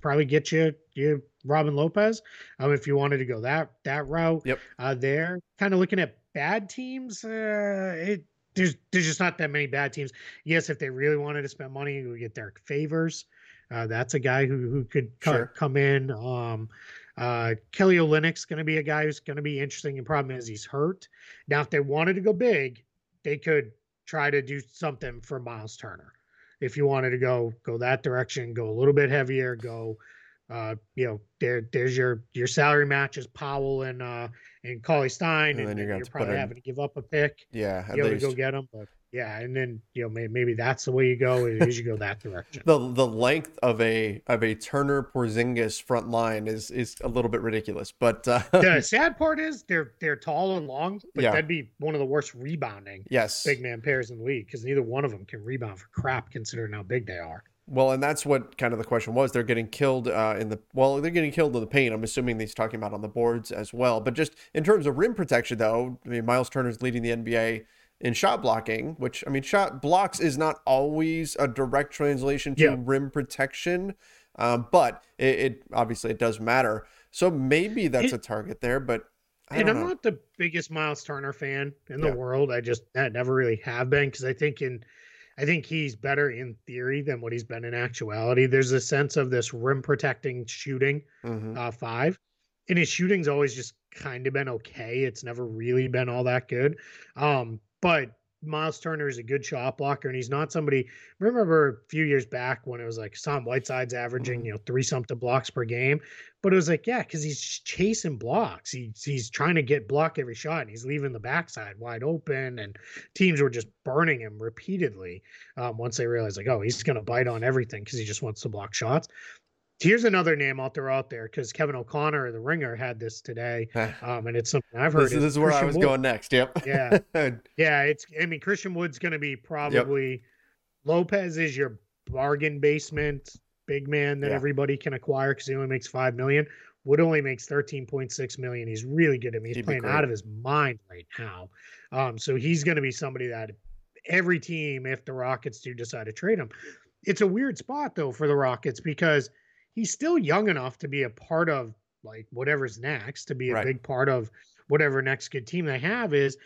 Probably get you you Robin Lopez. Um, if you wanted to go that that route. Yep. Uh, there, kind of looking at bad teams. Uh, it there's there's just not that many bad teams. Yes, if they really wanted to spend money, would get Derrick Favors. Uh, that's a guy who who could co- Sure. come in. Um, uh, Kelly Olynyk's going to be a guy who's going to be interesting. And problem is he's hurt. Now, if they wanted to go big, they could try to do something for Miles Turner. If you wanted to go go that direction, go a little bit heavier, go uh, you know, there there's your your salary matches Powell and uh and Cauley Stein, and, then you're gonna you're probably in- having to give up a pick. Yeah, at You know, to least. go get them, but yeah, and then you know maybe, maybe that's the way you go is you go that direction. the the length of a of a Turner Porzingis front line is is a little bit ridiculous, but uh, the sad part is they're they're tall and long, but Yeah. that'd be one of the worst rebounding yes, big man pairs in the league because neither one of them can rebound for crap considering how big they are. Well, and that's what kind of the question was. They're getting killed uh, in the well, they're getting killed in the paint. I'm assuming he's talking about on the boards as well. But just in terms of rim protection, though, I mean, Miles Turner's leading the NBA in shot blocking, which I mean, shot blocks is not always a direct translation to Yeah. rim protection, um, but it, it obviously it does matter. So maybe that's It- a target there, but I and I'm know. not the biggest Miles Turner fan in the Yeah. world. I just I never really have been because I think in I think he's better in theory than what he's been in actuality. There's a sense of this rim protecting shooting Mhm. uh, five, and his shooting's always just kind of been okay. It's never really been all that good. Um, but Miles Turner is a good shot blocker, and he's not somebody. Remember a few years back when it was like Hassan Whiteside's averaging, you know, three something blocks per game, but it was like, yeah, because he's chasing blocks. He's he's trying to get block every shot, and he's leaving the backside wide open, and teams were just burning him repeatedly. Um, once they realized, like, oh, he's going to bite on everything because he just wants to block shots. Here's another name I'll throw out there because Kevin O'Connor, the ringer, had this today, um, and it's something I've heard. this, this is where I was Wood. going next. Yep. Yeah. Yeah, it's. I mean, Christian Wood's going to be probably Lopez is your bargain basement big man that Yeah. everybody can acquire because he only makes five million. Wood only makes thirteen point six million. He's really good. at me. he's He'd playing out of his mind right now. Um, so he's going to be somebody that every team, if the Rockets do decide to trade him, it's a weird spot though for the Rockets because he's still young enough to be a part of like whatever's next, to be a Right. big part of whatever next good team they have is.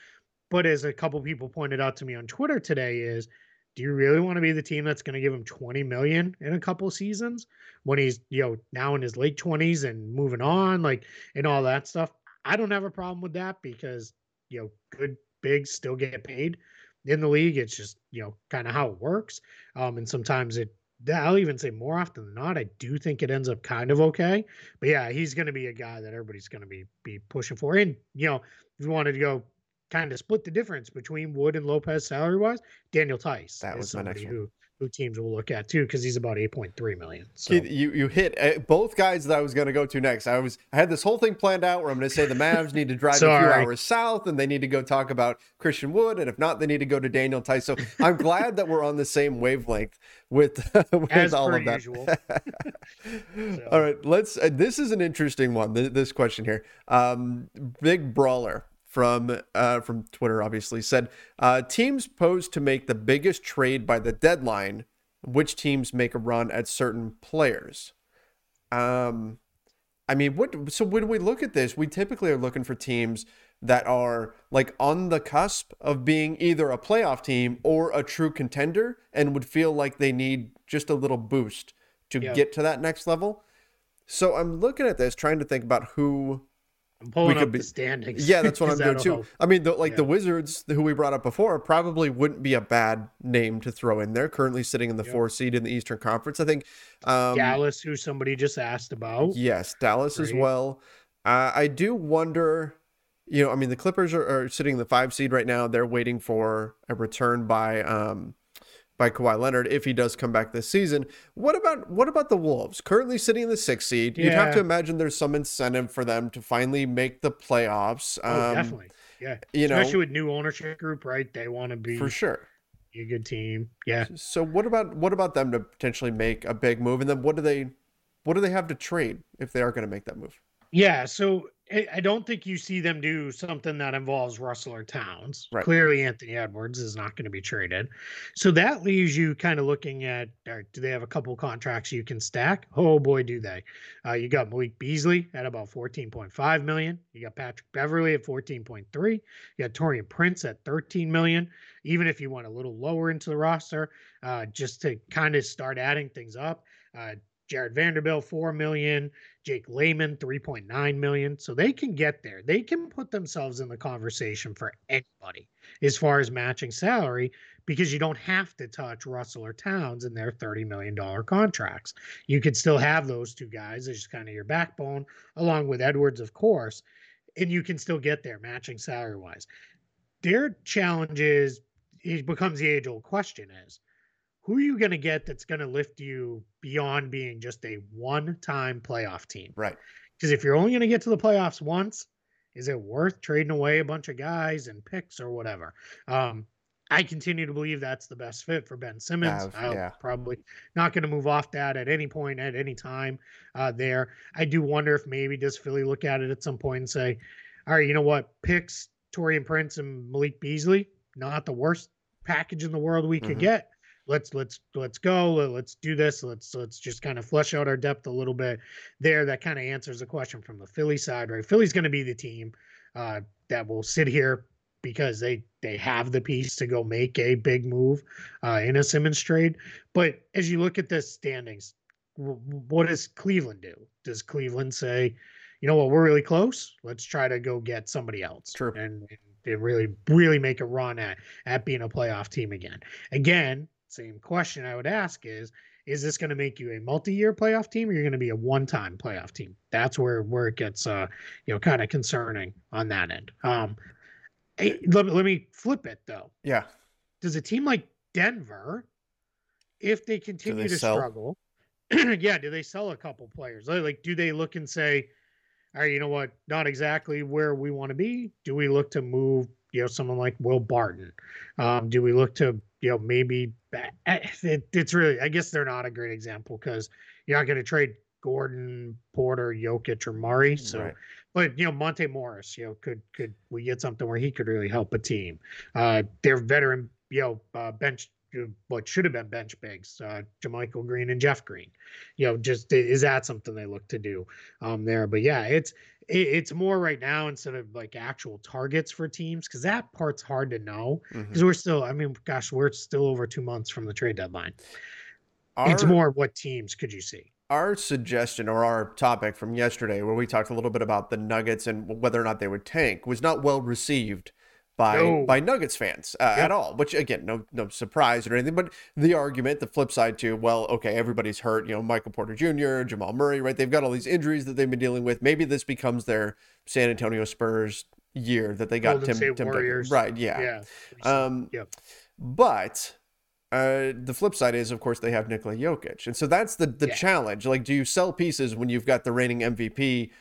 But as a couple people pointed out to me on Twitter today, is do you really want to be the team that's going to give him 20 million in a couple seasons when he's you know now in his late 20s and moving on like and all that stuff i don't have a problem with that because you know good bigs still get paid in the league it's just you know kind of how it works um and sometimes it I'll even say more often than not, I do think it ends up kind of okay. But yeah, he's going to be a guy that everybody's going to be be pushing for. And you know, if you wanted to go kind of split the difference between Wood and Lopez salary wise, Daniel Theis. that was somebody who who teams will look at too because he's about 8.3 million. So. You you hit uh, both guys that I was going to go to next. I was I had this whole thing planned out where I'm going to say the Mavs need to drive a few hours south and they need to go talk about Christian Wood and if not they need to go to Daniel Theis. So I'm glad that we're on the same wavelength with with As all of that. so. All right, let's. Uh, this is an interesting one. This, this question here. Um, Big Brawler from uh, from Twitter obviously said uh, teams posed to make the biggest trade by the deadline. Which teams make a run at certain players? Um, I mean, what? So when we look at this, we typically are looking for teams that are like on the cusp of being either a playoff team or a true contender, and would feel like they need just a little boost to Yep. get to that next level. So I'm looking at this, trying to think about who I'm pulling could up be- the standings. yeah, that's what I'm doing too. help. I mean, the, like the Wizards, who we brought up before, probably wouldn't be a bad name to throw in there. Currently sitting in the Yep. fourth seed in the Eastern Conference, I think. Um, Dallas, who somebody just asked about. Yes, Dallas as well. Uh, I do wonder. You know, I mean, the Clippers are, are sitting in the five seed right now. They're waiting for a return by um, by Kawhi Leonard if he does come back this season. What about what about the Wolves? Currently sitting in the sixth seed. You'd have to imagine there's some incentive for them to finally make the playoffs. Oh, Um, definitely. Yeah. you know- Especially with new ownership group, right? They want to be for sure. a good team. Yeah. So what about what about them to potentially make a big move? And then what do they what do they have to trade if they are going to make that move? Yeah. So I don't think you see them do something that involves Russell or Towns. Right. Clearly, Anthony Edwards is not going to be traded. So that leaves you kind of looking at right, do they have a couple contracts you can stack? Oh boy, do they. Uh, you got Malik Beasley at about 14.5 million. You got Patrick Beverley at 14.3. You got Taurean Prince at 13 million. Even if you went a little lower into the roster, uh, just to kind of start adding things up. Uh, Jarred Vanderbilt, 4 million. Jake Layman, 3.9 million. So they can get there. They can put themselves in the conversation for anybody as far as matching salary because you don't have to touch Russell or Towns in their $30 million contracts. You could still have those two guys as kind of your backbone, along with Edwards, of course, and you can still get there matching salary wise. Their challenge is it becomes the age old question is who are you going to get that's going to lift you beyond being just a one time playoff team? Right. Because if you're only going to get to the playoffs once, is it worth trading away a bunch of guys and picks or whatever? Um, I continue to believe that's the best fit for Ben Simmons. Uh, I'm yeah. probably not going to move off that at any point, at any time uh, there. I do wonder if maybe does Philly look at it at some point and say, all right, you know what? Picks Taurean Prince and Malik Beasley, not the worst package in the world we could Mhm. get. Let's let's let's go. Let's do this. Let's let's just kind of flush out our depth a little bit there. That kind of answers the question from the Philly side, right? Philly's going to be the team uh, that will sit here because they they have the piece to go make a big move uh, in a Simmons trade. But as you look at the standings, what does Cleveland do? Does Cleveland say, you know what, we're really close. Let's try to go get somebody else. True. And, and really, really make a run at at being a playoff team again. Again, same question I would ask is, is this going to make you a multi-year playoff team or you're going to be a one-time playoff team? That's where where it gets uh, you know, kind of concerning on that end. Um eh, let, me- let me flip it though Yeah. does a team like Denver, if they continue to sell? struggle, yeah, do they sell a couple players? Like, like, do they look and say, all right, you know what, not exactly where we want to be? Do we look to move, you know, someone like Will Barton? Um, do we look to, you know, maybe eh, it, it's really, I guess they're not a great example because you're not going to trade Gordon, Porter, Jokic, or Murray. So, Right. but you know, Monte Morris, you know, could could we get something where he could really help a team? Uh, their veteran, you know, uh, bench what should have been bench bigs, uh, JaMychal Green and Jeff Green. You know, just is that something they look to do um, there? But yeah, it's it, it's more right now instead of like actual targets for teams because that part's hard to know because we're still, I mean, gosh, we're still over two months from the trade deadline. it's more what teams could you see? our suggestion or our topic from yesterday, where we talked a little bit about the Nuggets and whether or not they would tank, was not well received by No. by Nuggets fans uh, Yeah. at all. Which again, no no surprise or anything. But the argument, the flip side to well, okay, everybody's hurt. You know, Michael Porter Jr., Jamal Murray, right? They've got all these injuries that they've been dealing with. Maybe this becomes their San Antonio Spurs year that they got Golden Tim State Tim. Warriors. right? Yeah. Yeah. Um, Yep. But uh, the flip side is, of course, they have Nikola Jokic, and so that's the the Yeah. challenge. Like, do you sell pieces when you've got the reigning MVP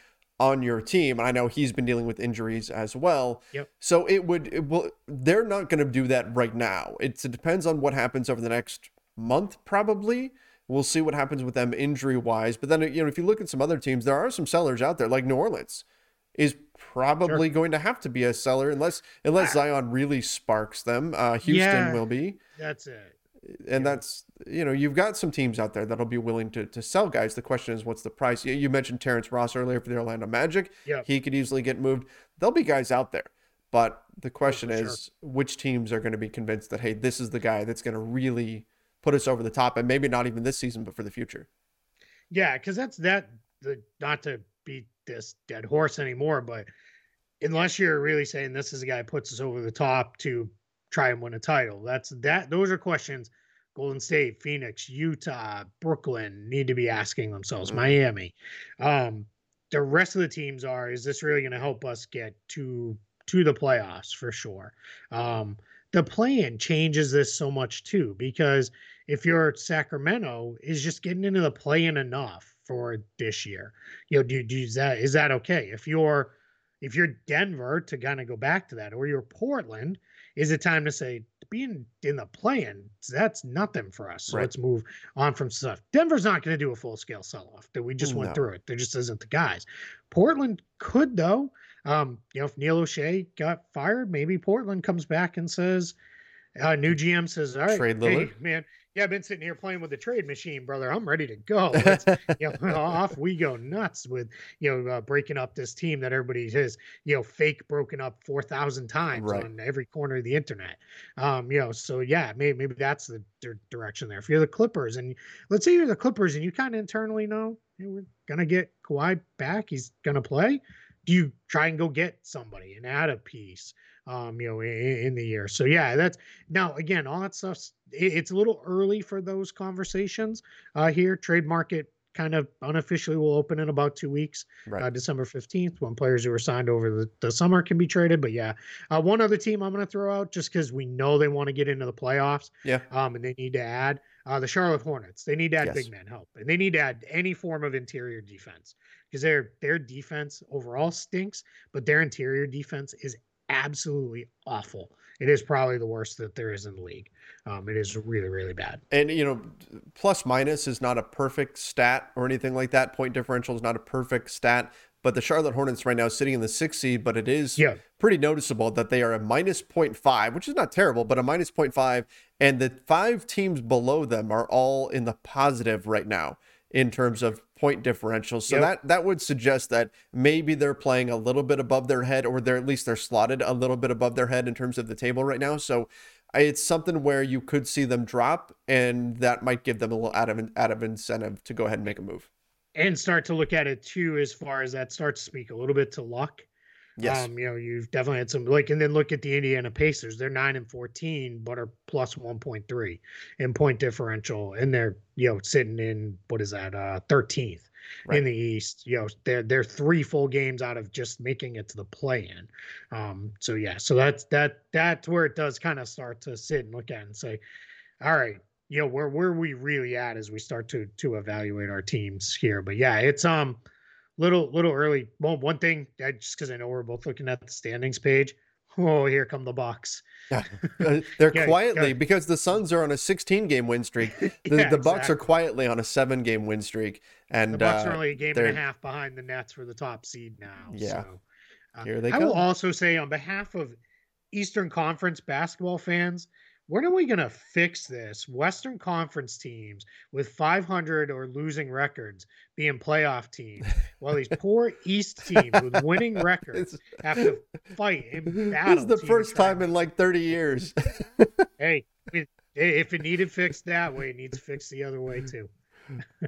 on your team? And I know he's been dealing with injuries as well. Yep. So it would it will they're not going to do that right now. It's, it depends on what happens over the next month, probably. We'll see what happens with them injury wise. But then you know, if you look at some other teams, there are some sellers out there, like New Orleans is probably going to have to be a seller unless unless Zion really sparks them. Uh, Houston Yeah. will be That's it. And that's you know you've got some teams out there that'll be willing to to sell guys. The question is, what's the price? You, you mentioned Terrence Ross earlier for the Orlando Magic. Yep. he could easily get moved. There'll be guys out there, but the oh, question for sure. is, which teams are going to be convinced that hey, this is the guy that's going to really put us over the top, and maybe not even this season, but for the future. Yeah, because that's that. The not to beat this dead horse anymore, but unless you're really saying this is a guy puts us over the top to try and win a title, that's that. Those are questions. Golden State, Phoenix, Utah, Brooklyn need to be asking themselves. Mhm. Miami, um, the rest of the teams are. Is this really going to help us get to to the playoffs for sure? Um, the plan changes this so much too because if you're Sacramento, is just getting into the play-in enough for this year. You know, do, do is that is that okay? If you're if you're Denver to kind of go back to that, or you're Portland, is it time to say being in the play-in, that's nothing for us. So Right. let's move on from stuff. Denver's not going to do a full-scale sell-off. That we just went No. through it. There just isn't the guys. Portland could though. Um, you know, if Neil Olshey got fired, maybe Portland comes back and says, uh, new GM says, all right, Trade hey, Lillard? man, yeah, I've been sitting here playing with the trade machine, brother. I'm ready to go. You know, off we go nuts with, you know, uh, breaking up this team that everybody has, you know, fake broken up 4,000 times Right. on every corner of the internet. Um, you know, so yeah, maybe, maybe that's the dir- direction there. If you're the Clippers and let's say you're the Clippers and you kind of internally know hey, we're going to get Kawhi back, he's going to play. Do you try and go get somebody and add a piece, um, you know, in, in the year? So yeah, that's now again, all that stuff's it- it's a little early for those conversations uh, here. Trade market kind of unofficially will open in about two weeks, Right. uh, December 15th, when players who were signed over the, the summer can be traded. But yeah, uh, one other team I'm going to throw out just because we know they want to get into the playoffs yeah. um, and they need to add uh, the Charlotte Hornets. They need to add Yes. big man help, and they need to add any form of interior defense because their their defense overall stinks, but their interior defense is absolutely awful. It is probably the worst that there is in the league. Um, it is really really bad. And you know, plus minus is not a perfect stat or anything like that. Point differential is not a perfect stat. But the Charlotte Hornets right now sitting in the sixth seed, but it is Yeah. pretty noticeable that they are a minus 0.5, which is not terrible, but a minus 0.5. And the five teams below them are all in the positive right now in terms of point differential. So Yep. that that would suggest that maybe they're playing a little bit above their head, or they're at least they're slotted a little bit above their head in terms of the table right now. So it's something where you could see them drop, and that might give them a little out of out of incentive to go ahead and make a move. And start to look at it too, as far as that starts to speak a little bit to luck. Yes. Um, you know, you've definitely had some like, and then look at the Indiana Pacers. They're nine and fourteen, but are plus one point three in point differential, and they're you know sitting in what is that, uh, thirteenth Right. in the East. You know, they're they're three full games out of just making it to the play-in. Um, so yeah, so that's that that's where it does kind of start to sit and look at and say, all right, you know, where where are we really at as we start to to evaluate our teams here. But yeah, it's um little little early. Well, one thing, I, just because I know we're both looking at the standings page. Oh, here come the Bucks. Uh, they're Yeah, quietly yeah. because the Suns are on a 16 game win streak. The, Yeah, the Bucks are quietly on a seven game win streak, and The Bucks uh, are only a game and they're- a half behind the Nets for the top seed now. Yeah. So, uh, here they I will also say on behalf of Eastern Conference basketball fans, when are we going to fix this? Western Conference teams with 500 or losing records being playoff teams, while these poor East teams with winning records have to fight and this is the first time in like 30 years. Hey, if it needed fixed that way, it needs fixed the other way too.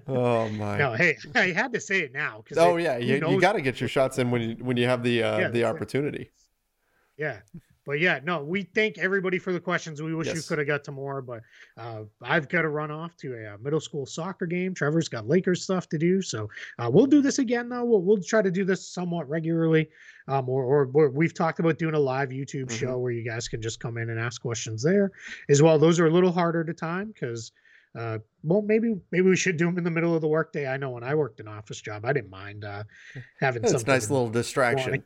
oh my. No, hey, I had to say it now because oh yeah, you, you got to get your shots in when you when you have the uh, Yeah, the opportunity. Yeah. But yeah, no, we thank everybody for the questions. We wish yes. we could have got to more, but uh, I've got to run off to a, a, uh, middle school soccer game. Trevor's got Lakers stuff to do, so uh, we'll do this again. Though we'll, we'll try to do this somewhat regularly, um, or, or, or we've talked about doing a live YouTube mm-hmm. show where you guys can just come in and ask questions there as well. Those are a little harder to time because uh, well, maybe maybe we should do them in the middle of the workday. I know when I worked an office job, I didn't mind uh, having some nice little distraction.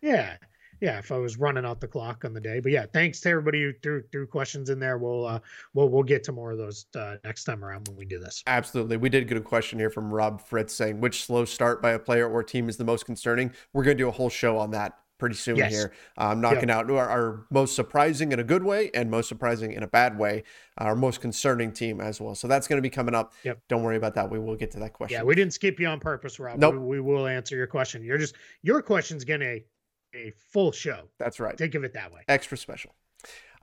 Yeah, yeah. If I was running out the clock on the day, but yeah, thanks to everybody who threw, threw questions in there. We'll uh, we'll we'll get to more of those uh, next time around when we do this. Absolutely, we did get a question here from Rob Fritz saying which slow start by a player or team is the most concerning. We're going to do a whole show on that pretty soon yes. here. Um, knocking yep. out our, our, most surprising in a good way and most surprising in a bad way, our most concerning team as well. So that's going to be coming up. Yep. Don't worry about that. We will get to that question. Yeah, we didn't skip you on purpose, Rob. Nope. We, we will answer your question. You're just your question's going to a full show. That's right. Think of it that way. Extra special.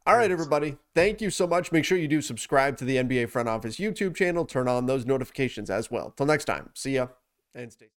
All right, everybody. Thank you so much. Make sure you do subscribe to the NBA Front Office YouTube channel. Turn on those notifications as well. Till next time. See ya and stay.